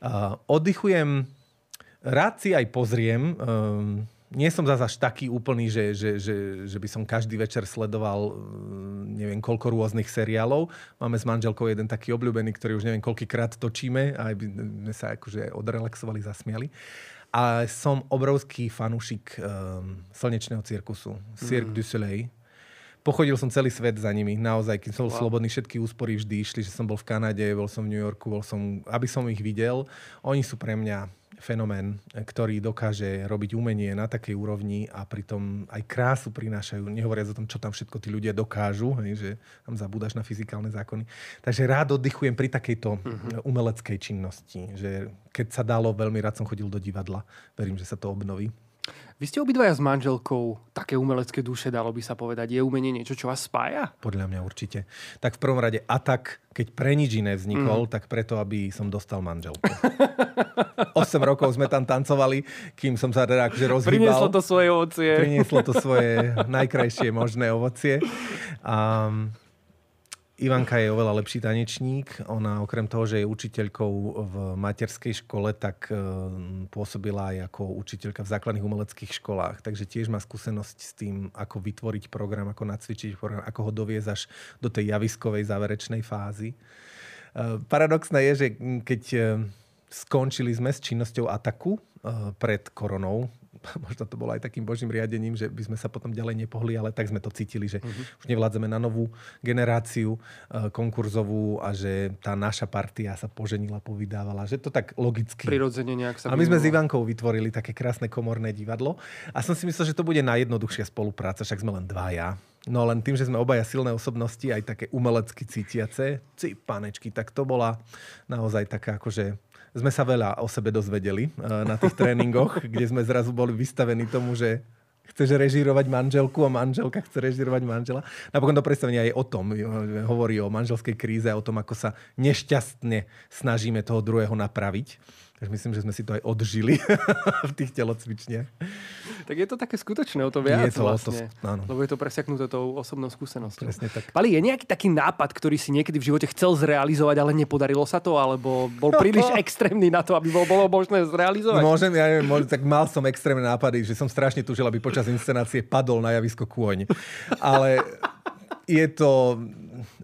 Uh, oddychujem rád si aj pozriem. Um, nie som zase až taký úplný, že, že, že, že by som každý večer sledoval ehm, neviem koľko rôznych seriálov. Máme s manželkou jeden taký obľúbený, ktorý už neviem koľkýkrát točíme a aj by sme sa akože odrelaxovali, zasmiali. A som obrovský fanúšik um, slnečného cirkusu. Cirque mm. du Soleil. Pochodil som celý svet za nimi, naozaj, keď som bol wow. slobodný, všetky úspory vždy išli, že som bol v Kanade, bol som v New Yorku, bol som, aby som ich videl. Oni sú pre mňa fenomén, ktorý dokáže robiť umenie na takej úrovni a pritom aj krásu prinášajú, nehovoriac o tom, čo tam všetko tí ľudia dokážu, hej, že tam zabúdaš na fyzikálne zákony. Takže rád oddychujem pri takejto uh-huh. umeleckej činnosti, že keď sa dalo, veľmi rád som chodil do divadla. Verím, že sa to obnoví. Vy ste obidvaja s manželkou také umelecké duše, dalo by sa povedať. Je umenie niečo, čo vás spája? Podľa mňa určite. Tak v prvom rade Atak, keď pre nič iné vznikol, mm. tak preto, aby som dostal manželku. 8 rokov sme tam tancovali, kým som sa teda akože rozhýbal. Prinieslo to svoje ovocie. Prinieslo to svoje najkrajšie možné ovocie. A Ivanka je oveľa lepší tanečník. Ona okrem toho, že je učiteľkou v materskej škole, tak e, pôsobila aj ako učiteľka v základných umeleckých školách. Takže tiež má skúsenosť s tým, ako vytvoriť program, ako nacvičiť program, ako ho doviezť až do tej javiskovej záverečnej fázy. E, paradoxné je, že keď e, skončili sme s činnosťou Ataku pred koronou, možno to bolo aj takým božím riadením, že by sme sa potom ďalej nepohli, ale tak sme to cítili, že uh-huh. už nevládzeme na novú generáciu uh, konkurzovú a že tá naša partia sa poženila, povydávala, že to tak logicky. Prirodzene nejak sa A my sme s Ivankou vytvorili také krásne komorné divadlo a som si myslel, že to bude najjednoduchšia spolupráca, však sme len dvaja. No len tým, že sme obaja silné osobnosti, aj také umelecky cítiace, cí panečky, tak to bola naozaj taká akože sme sa veľa o sebe dozvedeli eh, na tých tréningoch, kde sme zrazu boli vystavení tomu, že chceš režírovať manželku a manželka chce režírovať manžela. Napokon to predstavenie aj o tom. Hovorí o manželskej kríze, o tom, ako sa nešťastne snažíme toho druhého napraviť. Takže myslím, že sme si to aj odžili v tých telocvičniach. Tak je to také skutočné, o to viac je to, vlastne. To, áno. Lebo je to presiaknuté tou osobnou skúsenosťou. Presne tak. Pali, je nejaký taký nápad, ktorý si niekedy v živote chcel zrealizovať, ale nepodarilo sa to? Alebo bol príliš extrémny na to, aby bolo, bolo možné zrealizovať? Môžem, ja neviem, môžem, tak mal som extrémne nápady, že som strašne tužil, aby počas inscenácie padol na javisko kôň. Ale je to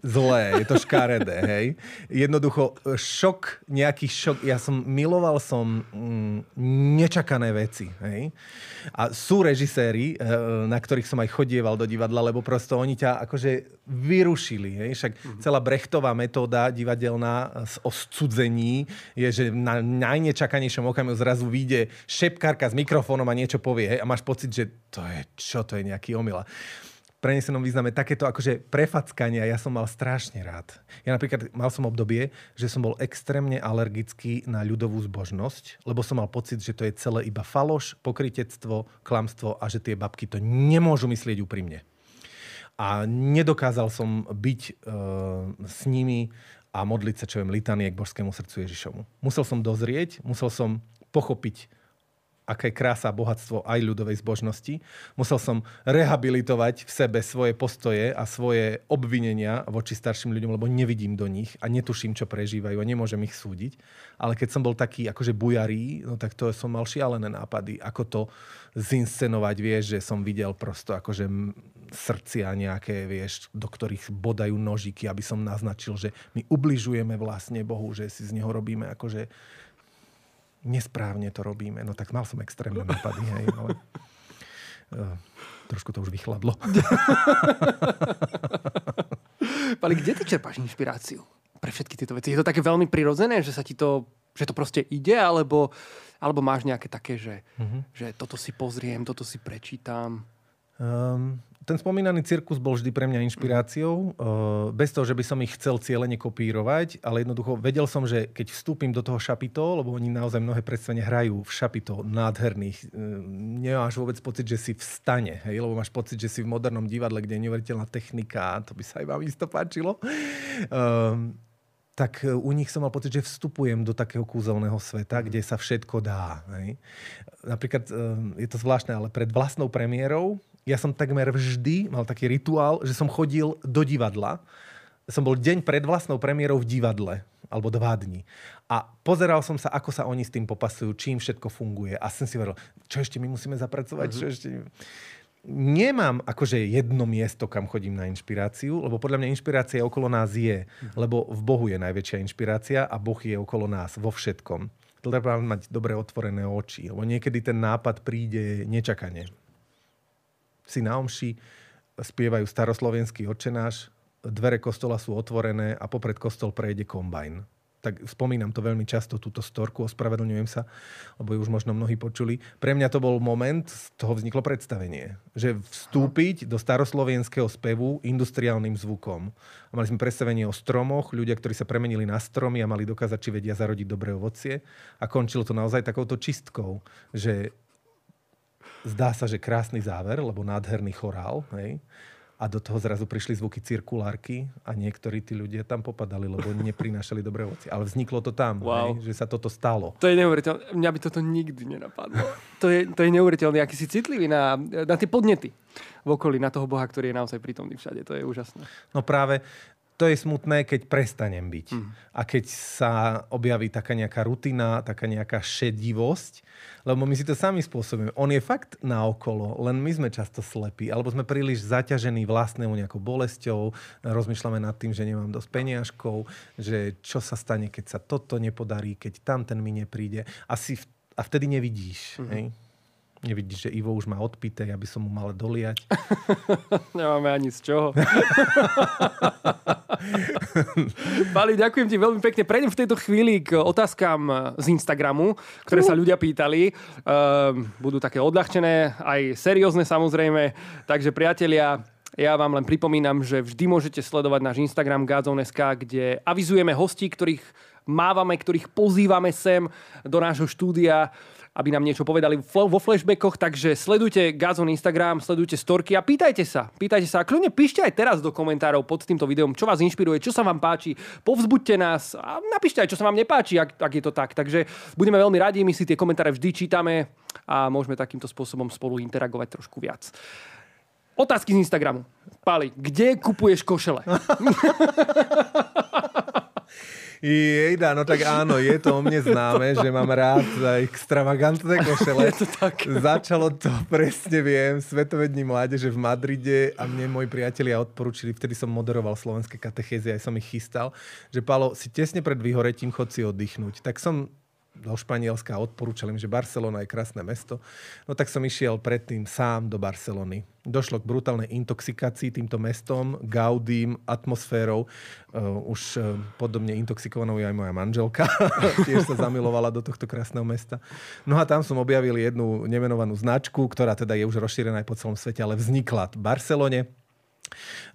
zlé, je to škaredé, hej. Jednoducho, šok, nejaký šok, ja som, miloval som mm, nečakané veci, hej. A sú režiséri, eh, na ktorých som aj chodieval do divadla, lebo prosto oni ťa akože vyrušili, hej. Však mm-hmm. celá Brechtová metóda divadelná o scudzení je, že na najnečakanejšom okamihu zrazu vyjde šepkárka s mikrofónom a niečo povie, hej, a máš pocit, že to je, čo to je nejaký omyl prenesenom význame takéto akože prefackania ja som mal strašne rád. Ja napríklad mal som obdobie, že som bol extrémne alergický na ľudovú zbožnosť, lebo som mal pocit, že to je celé iba faloš, pokritectvo, klamstvo a že tie babky to nemôžu myslieť úprimne. A nedokázal som byť e, s nimi a modliť sa, čo viem, litanie k božskému srdcu Ježišovu. Musel som dozrieť, musel som pochopiť aké krása a bohatstvo aj ľudovej zbožnosti. Musel som rehabilitovať v sebe svoje postoje a svoje obvinenia voči starším ľuďom, lebo nevidím do nich a netuším, čo prežívajú a nemôžem ich súdiť. Ale keď som bol taký akože bujarý, no tak to som mal šialené nápady, ako to zinscenovať, vieš, že som videl prosto akože srdcia nejaké, vieš, do ktorých bodajú nožiky, aby som naznačil, že my ubližujeme vlastne Bohu, že si z neho robíme akože nesprávne to robíme. No tak mal som extrémne nápady, hej, ale trošku to už vychladlo. Pali, kde ty čerpáš inšpiráciu pre všetky tieto veci? Je to také veľmi prirodzené, že sa ti to, že to proste ide, alebo, alebo máš nejaké také, že, mm-hmm. že toto si pozriem, toto si prečítam? Um, ten spomínaný cirkus bol vždy pre mňa inšpiráciou. Uh, bez toho, že by som ich chcel cieľene kopírovať, ale jednoducho vedel som, že keď vstúpim do toho šapito, lebo oni naozaj mnohé predstavenia hrajú v šapito nádherných, uh, nemáš vôbec pocit, že si v stane, hej? lebo máš pocit, že si v modernom divadle, kde je neuveriteľná technika, to by sa aj vám isto páčilo. Uh, tak u nich som mal pocit, že vstupujem do takého kúzelného sveta, kde sa všetko dá. Hej. Napríklad, je to zvláštne, ale pred vlastnou premiérou ja som takmer vždy mal taký rituál, že som chodil do divadla. Som bol deň pred vlastnou premiérou v divadle, alebo dva dní. A pozeral som sa, ako sa oni s tým popasujú, čím všetko funguje. A som si hovoril, čo ešte my musíme zapracovať, čo ešte... Nemám akože jedno miesto, kam chodím na inšpiráciu, lebo podľa mňa inšpirácia okolo nás je, mm-hmm. lebo v Bohu je najväčšia inšpirácia a Boh je okolo nás vo všetkom. Treba mať dobre otvorené oči, lebo niekedy ten nápad príde nečakane si na omši, spievajú staroslovenský očenáš, dvere kostola sú otvorené a popred kostol prejde kombajn. Tak spomínam to veľmi často, túto storku, ospravedlňujem sa, lebo ju už možno mnohí počuli. Pre mňa to bol moment, z toho vzniklo predstavenie. Že vstúpiť do staroslovenského spevu industriálnym zvukom. A mali sme predstavenie o stromoch, ľudia, ktorí sa premenili na stromy a mali dokázať, či vedia zarodiť dobré ovocie. A končilo to naozaj takouto čistkou, že zdá sa, že krásny záver, lebo nádherný chorál, hej? A do toho zrazu prišli zvuky cirkulárky a niektorí tí ľudia tam popadali, lebo oni neprinášali dobré ovoci. Ale vzniklo to tam, wow. hej? že sa toto stalo. To je neuveriteľné. Mňa by toto nikdy nenapadlo. To je, to je neuveriteľné, aký si citlivý na, na tie podnety v okolí, na toho Boha, ktorý je naozaj prítomný všade. To je úžasné. No práve to je smutné, keď prestanem byť. Mm. A keď sa objaví taká nejaká rutina, taká nejaká šedivosť, lebo my si to sami spôsobíme. On je fakt naokolo, len my sme často slepí, alebo sme príliš zaťažení vlastnou nejakou bolesťou, rozmýšľame nad tým, že nemám dosť peniažkov, že čo sa stane, keď sa toto nepodarí, keď tam ten mi nepríde. Asi v, a vtedy nevidíš. Mm. Hej? Nevidíš, že Ivo už má odpité, aby som mu mal doliať. Nemáme ani z čoho. Pali, ďakujem ti veľmi pekne. Prejdem v tejto chvíli k otázkam z Instagramu, ktoré sa ľudia pýtali. Uh, budú také odľahčené, aj seriózne samozrejme. Takže priatelia, ja vám len pripomínam, že vždy môžete sledovať náš Instagram Gazon.sk, kde avizujeme hostí, ktorých mávame, ktorých pozývame sem do nášho štúdia aby nám niečo povedali vo flashbackoch, takže sledujte Gazon Instagram, sledujte storky a pýtajte sa. Pýtajte sa a kľudne píšte aj teraz do komentárov pod týmto videom, čo vás inšpiruje, čo sa vám páči, povzbuďte nás a napíšte aj, čo sa vám nepáči, ak, ak je to tak. Takže budeme veľmi radi, my si tie komentáre vždy čítame a môžeme takýmto spôsobom spolu interagovať trošku viac. Otázky z Instagramu. Pali, kde kupuješ košele? Jejda, no tak áno, je to o mne známe, že mám rád extravagantné košele. Je to tak. Začalo to, presne viem, Svetové dní mládeže v Madride a mne moji priatelia odporúčili, vtedy som moderoval slovenské katechézy, aj som ich chystal, že Palo, si tesne pred vyhoretím chod si oddychnúť. Tak som do Španielska a odporúčal im, že Barcelona je krásne mesto. No tak som išiel predtým sám do Barcelony. Došlo k brutálnej intoxikácii týmto mestom, gaudím, atmosférou. Uh, už uh, podobne intoxikovanou je aj moja manželka. Tiež sa zamilovala do tohto krásneho mesta. No a tam som objavil jednu nemenovanú značku, ktorá teda je už rozšírená aj po celom svete, ale vznikla v Barcelone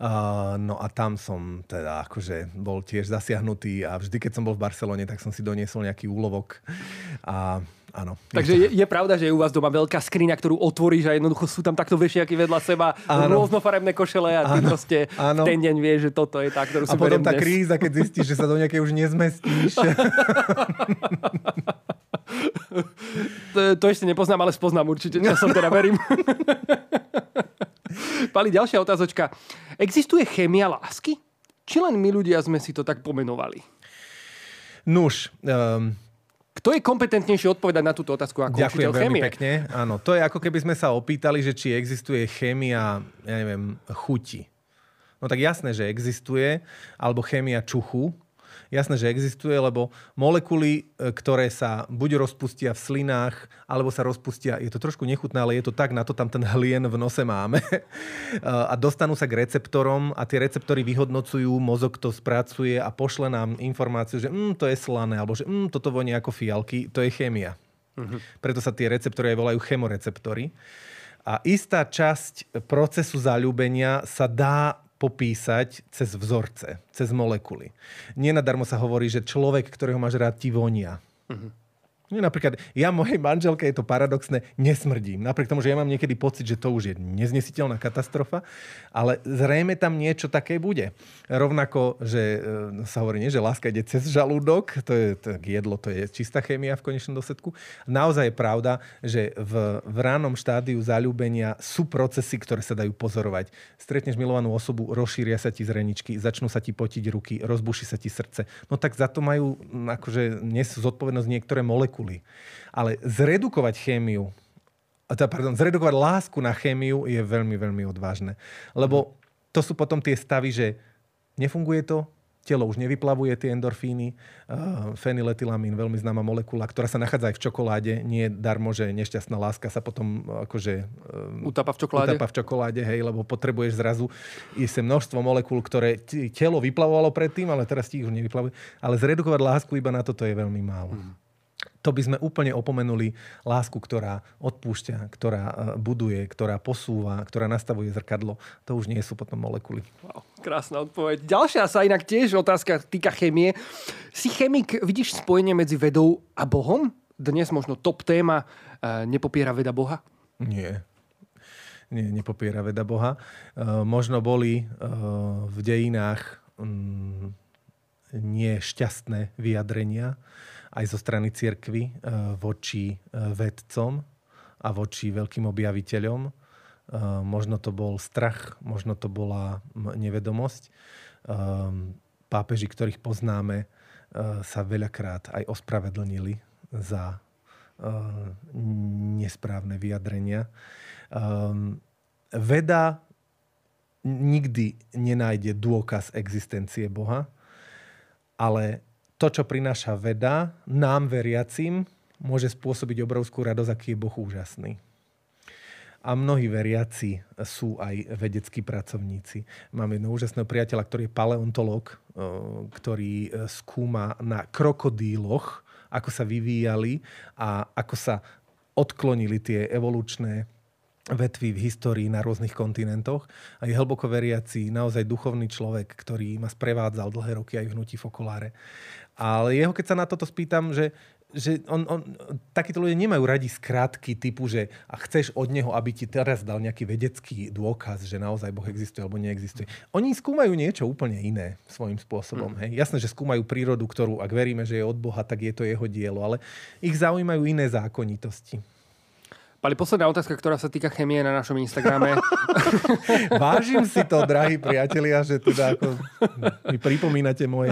Uh, no a tam som teda akože bol tiež zasiahnutý a vždy, keď som bol v Barcelone, tak som si doniesol nejaký úlovok a Áno. Takže je, je pravda, že je u vás doma veľká skriňa, ktorú otvoríš a jednoducho sú tam takto vešiaky vedľa seba, áno. rôznofarebné košele a ty áno. proste áno. ten deň vieš, že toto je tá, ktorú si A potom tá dnes. kríza, keď zistíš, že sa do nejakej už nezmestíš. to, to ešte nepoznám, ale spoznám určite, časom teda verím. Pali, ďalšia otázočka. Existuje chémia lásky? Či len my ľudia sme si to tak pomenovali? Nuž, um, kto je kompetentnejšie odpovedať na túto otázku ako Ďakujem učiteľ chémie? pekne. Áno, to je ako keby sme sa opýtali, že či existuje chémia, ja neviem, chuti. No tak jasné, že existuje, alebo chémia čuchu, Jasné, že existuje, lebo molekuly, e, ktoré sa buď rozpustia v slinách, alebo sa rozpustia, je to trošku nechutné, ale je to tak, na to tam ten hlien v nose máme. a dostanú sa k receptorom a tie receptory vyhodnocujú, mozog to spracuje a pošle nám informáciu, že mm, to je slané, alebo že mm, toto vonia ako fialky, to je chémia. Uh-huh. Preto sa tie receptory aj volajú chemoreceptory. A istá časť procesu zalúbenia sa dá popísať cez vzorce, cez molekuly. Nenadarmo sa hovorí, že človek, ktorého máš rád, ti vonia. Uh-huh. Napríklad, ja mojej manželke, je to paradoxné, nesmrdím. Napriek tomu, že ja mám niekedy pocit, že to už je neznesiteľná katastrofa, ale zrejme tam niečo také bude. Rovnako, že e, sa hovorí, nie, že láska ide cez žalúdok, to je to jedlo, to je čistá chémia v konečnom dosledku. Naozaj je pravda, že v, v ránom štádiu zalúbenia sú procesy, ktoré sa dajú pozorovať. Stretneš milovanú osobu, rozšíria sa ti zreničky, začnú sa ti potiť ruky, rozbuší sa ti srdce. No tak za to majú akože nesú zodpovednosť niektoré molekuly molekuly. Ale zredukovať chémiu, teda, pardon, zredukovať lásku na chémiu je veľmi, veľmi odvážne. Lebo to sú potom tie stavy, že nefunguje to, telo už nevyplavuje tie endorfíny. Uh, fenyletylamín, veľmi známa molekula, ktorá sa nachádza aj v čokoláde. Nie darmo, že nešťastná láska sa potom akože... Um, utapa v čokoláde? Utapa v čokoláde, hej, lebo potrebuješ zrazu ísť množstvo molekúl, ktoré telo vyplavovalo predtým, ale teraz ti ich už nevyplavuje. Ale zredukovať lásku iba na toto je veľmi málo. Mm to by sme úplne opomenuli lásku, ktorá odpúšťa, ktorá e, buduje, ktorá posúva, ktorá nastavuje zrkadlo. To už nie sú potom molekuly. Wow, krásna odpoveď. Ďalšia sa inak tiež otázka týka chemie. Si chemik, vidíš spojenie medzi vedou a Bohom? Dnes možno top téma, e, nepopiera veda Boha? Nie. Nie, nepopiera veda Boha. E, možno boli v dejinách mm, nešťastné vyjadrenia, aj zo strany cirkvy eh, voči eh, vedcom a voči veľkým objaviteľom. Eh, možno to bol strach, možno to bola nevedomosť. Pápeži, ktorých poznáme, sa veľakrát aj ospravedlnili za nesprávne vyjadrenia. Veda nikdy nenájde dôkaz existencie Boha, ale to, čo prináša veda, nám veriacim, môže spôsobiť obrovskú radosť, aký je Boh úžasný. A mnohí veriaci sú aj vedeckí pracovníci. Mám jedného úžasného priateľa, ktorý je paleontolog, eh, ktorý eh, skúma na krokodíloch, ako sa vyvíjali a ako sa odklonili tie evolučné vetvy v histórii na rôznych kontinentoch a je hlboko veriaci, naozaj duchovný človek, ktorý ma sprevádzal dlhé roky aj v hnutí Fokoláre. Ale jeho, keď sa na toto spýtam, že, že on, on, takíto ľudia nemajú radi skrátky typu, že a chceš od neho, aby ti teraz dal nejaký vedecký dôkaz, že naozaj Boh existuje alebo neexistuje. Oni skúmajú niečo úplne iné svojím spôsobom. Mm. Hej. Jasné, že skúmajú prírodu, ktorú ak veríme, že je od Boha, tak je to jeho dielo, ale ich zaujímajú iné zákonitosti. Pali, posledná otázka, ktorá sa týka chemie na našom Instagrame. Vážim si to, drahí priatelia, že teda ako mi pripomínate moje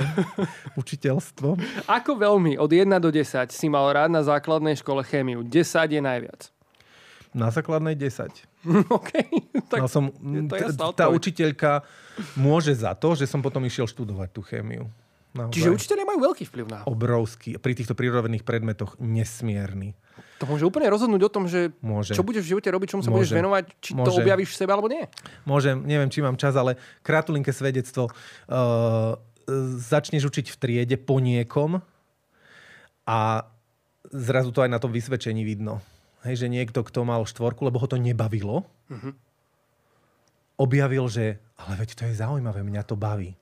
učiteľstvo. Ako veľmi od 1 do 10 si mal rád na základnej škole chémiu? 10 je najviac. Na základnej 10. OK. Tak no som, t- tá učiteľka môže za to, že som potom išiel študovať tú chémiu. Naozaj. Čiže učiteľe majú veľký vplyv na... Obrovský. Pri týchto prírodovených predmetoch nesmierny. To môže úplne rozhodnúť o tom, že môže. čo budeš v živote robiť, čomu sa môže. budeš venovať, či môže. to objavíš v sebe alebo nie. Môžem, neviem, či mám čas, ale kratulinké svedectvo. Uh, začneš učiť v triede po niekom a zrazu to aj na tom vysvedčení vidno. Hej, že niekto, kto mal štvorku, lebo ho to nebavilo, uh-huh. objavil, že ale veď to je zaujímavé, mňa to baví.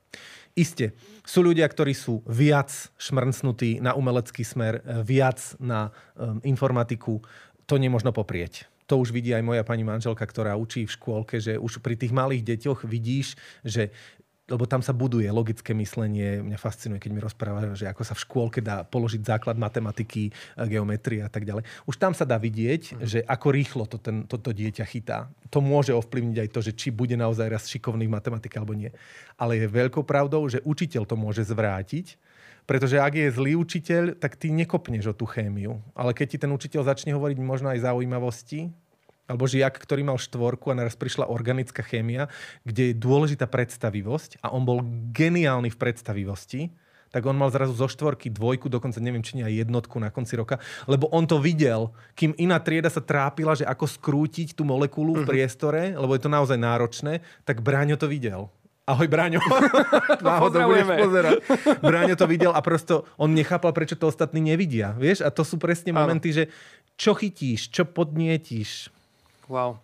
Isté, sú ľudia, ktorí sú viac šmrncnutí na umelecký smer, e, viac na um, informatiku. To nemožno poprieť. To už vidí aj moja pani manželka, ktorá učí v škôlke, že už pri tých malých deťoch vidíš, že lebo tam sa buduje logické myslenie. Mňa fascinuje, keď mi rozpráva, že ako sa v škôlke dá položiť základ matematiky, geometrie a tak ďalej. Už tam sa dá vidieť, mm. že ako rýchlo to ten, toto dieťa chytá. To môže ovplyvniť aj to, že či bude naozaj raz šikovný v matematike alebo nie. Ale je veľkou pravdou, že učiteľ to môže zvrátiť, pretože ak je zlý učiteľ, tak ty nekopneš o tú chémiu. Ale keď ti ten učiteľ začne hovoriť možno aj zaujímavosti, alebo žiak, ktorý mal štvorku a naraz prišla organická chémia, kde je dôležitá predstavivosť a on bol geniálny v predstavivosti, tak on mal zrazu zo štvorky dvojku, dokonca neviem, či nie aj jednotku na konci roka, lebo on to videl, kým iná trieda sa trápila, že ako skrútiť tú molekulu v mhm. priestore, lebo je to naozaj náročné, tak Bráňo to videl. Ahoj, Bráňo. Náhodou budeš pozerať. Bráňo to videl a prosto on nechápal, prečo to ostatní nevidia. Vieš? A to sú presne momenty, že čo chytíš, čo podnietíš. Wow.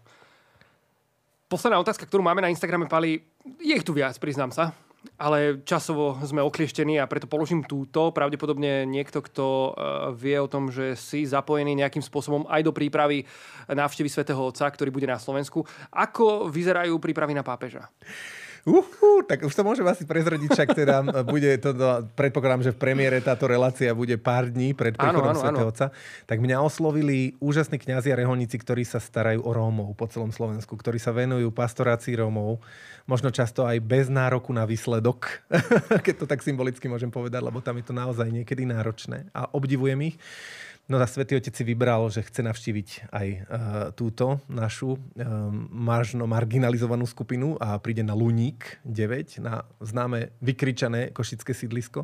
Posledná otázka, ktorú máme na Instagrame, Pali, je ich tu viac, priznám sa ale časovo sme oklieštení a preto položím túto. Pravdepodobne niekto, kto e, vie o tom, že si zapojený nejakým spôsobom aj do prípravy návštevy svätého Otca, ktorý bude na Slovensku. Ako vyzerajú prípravy na pápeža? Uhu, tak už to môžem asi prezradiť, však teda bude to, predpokladám, že v premiére táto relácia bude pár dní pred príchodom Svetého Otca. Tak mňa oslovili úžasní kňazi a reholníci, ktorí sa starajú o Rómov po celom Slovensku, ktorí sa venujú pastorácii Rómov, možno často aj bez nároku na výsledok, keď to tak symbolicky môžem povedať, lebo tam je to naozaj niekedy náročné a obdivujem ich. No a Svetý Otec si vybral, že chce navštíviť aj uh, túto našu um, mážno marginalizovanú skupinu a príde na Luník 9, na známe vykričané košické sídlisko.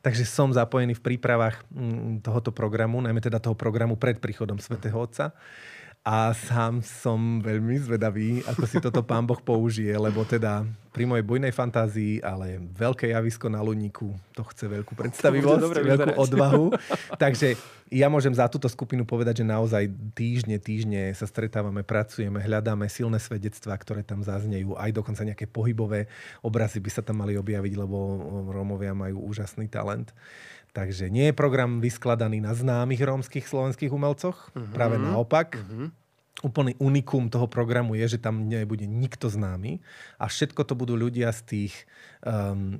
Takže som zapojený v prípravách um, tohoto programu, najmä teda toho programu pred príchodom Svetého Otca a sám som veľmi zvedavý, ako si toto pán Boh použije, lebo teda pri mojej bujnej fantázii, ale veľké javisko na luníku, to chce veľkú predstavivosť, veľkú vyberať. odvahu. Takže ja môžem za túto skupinu povedať, že naozaj týždne, týždne sa stretávame, pracujeme, hľadáme silné svedectvá, ktoré tam zaznejú. Aj dokonca nejaké pohybové obrazy by sa tam mali objaviť, lebo Rómovia majú úžasný talent. Takže nie je program vyskladaný na známych rómskych slovenských umelcoch, uh-huh. práve naopak. Uh-huh úplný unikum toho programu je, že tam nebude nikto známy a všetko to budú ľudia z tých um,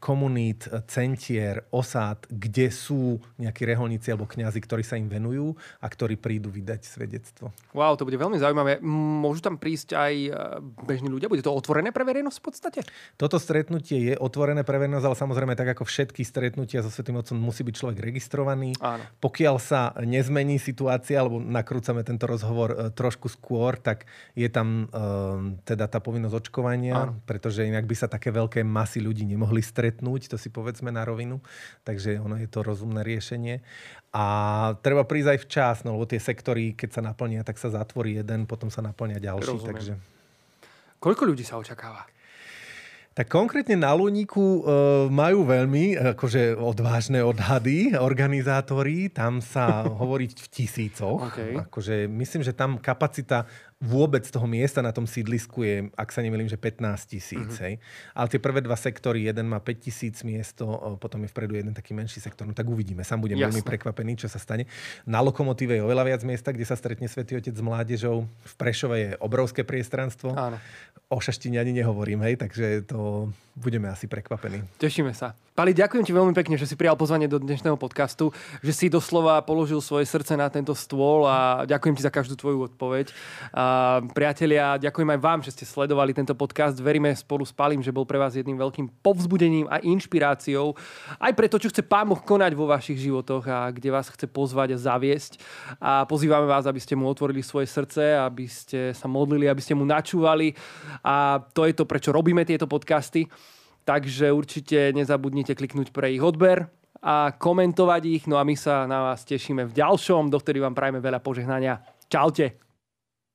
komunít, centier, osád, kde sú nejakí reholníci alebo kňazi, ktorí sa im venujú a ktorí prídu vydať svedectvo. Wow, to bude veľmi zaujímavé. Môžu tam prísť aj e, bežní ľudia? Bude to otvorené pre verejnosť v podstate? Toto stretnutie je otvorené pre verejnosť, ale samozrejme tak ako všetky stretnutia so Svetým Otcom musí byť človek registrovaný. Áno. Pokiaľ sa nezmení situácia, alebo nakrúcame tento rozhovor e, trošku skôr, tak je tam uh, teda tá povinnosť očkovania, Áno. pretože inak by sa také veľké masy ľudí nemohli stretnúť, to si povedzme na rovinu. Takže ono je to rozumné riešenie. A treba prísť aj včas, no, lebo tie sektory, keď sa naplnia, tak sa zatvorí jeden, potom sa naplnia ďalší. Takže... Koľko ľudí sa očakáva? Tak konkrétne na Luníku e, majú veľmi akože odvážne odhady organizátori. Tam sa hovoriť v tisícoch. Okay. Akože myslím, že tam kapacita vôbec toho miesta na tom sídlisku je, ak sa nemýlim, že 15 tisíc. Mm-hmm. Ale tie prvé dva sektory, jeden má 5 tisíc miesto, potom je vpredu jeden taký menší sektor. No tak uvidíme. Sám budem Jasne. veľmi prekvapený, čo sa stane. Na lokomotíve je oveľa viac miesta, kde sa stretne Svetý Otec s mládežou. V Prešove je obrovské priestranstvo. Áno. O Šaštine ani nehovorím, hej, takže to budeme asi prekvapení. Tešíme sa. Pali, ďakujem ti veľmi pekne, že si prijal pozvanie do dnešného podcastu, že si doslova položil svoje srdce na tento stôl a ďakujem ti za každú tvoju odpoveď. A, priatelia, ďakujem aj vám, že ste sledovali tento podcast. Veríme spolu s Palim, že bol pre vás jedným veľkým povzbudením a inšpiráciou aj pre to, čo chce Pán Boh konať vo vašich životoch a kde vás chce pozvať a zaviesť. A pozývame vás, aby ste mu otvorili svoje srdce, aby ste sa modlili, aby ste mu načúvali. A to je to, prečo robíme tieto podcasty. Takže určite nezabudnite kliknúť pre ich odber a komentovať ich. No a my sa na vás tešíme v ďalšom, do ktorý vám prajeme veľa požehnania. Čaute.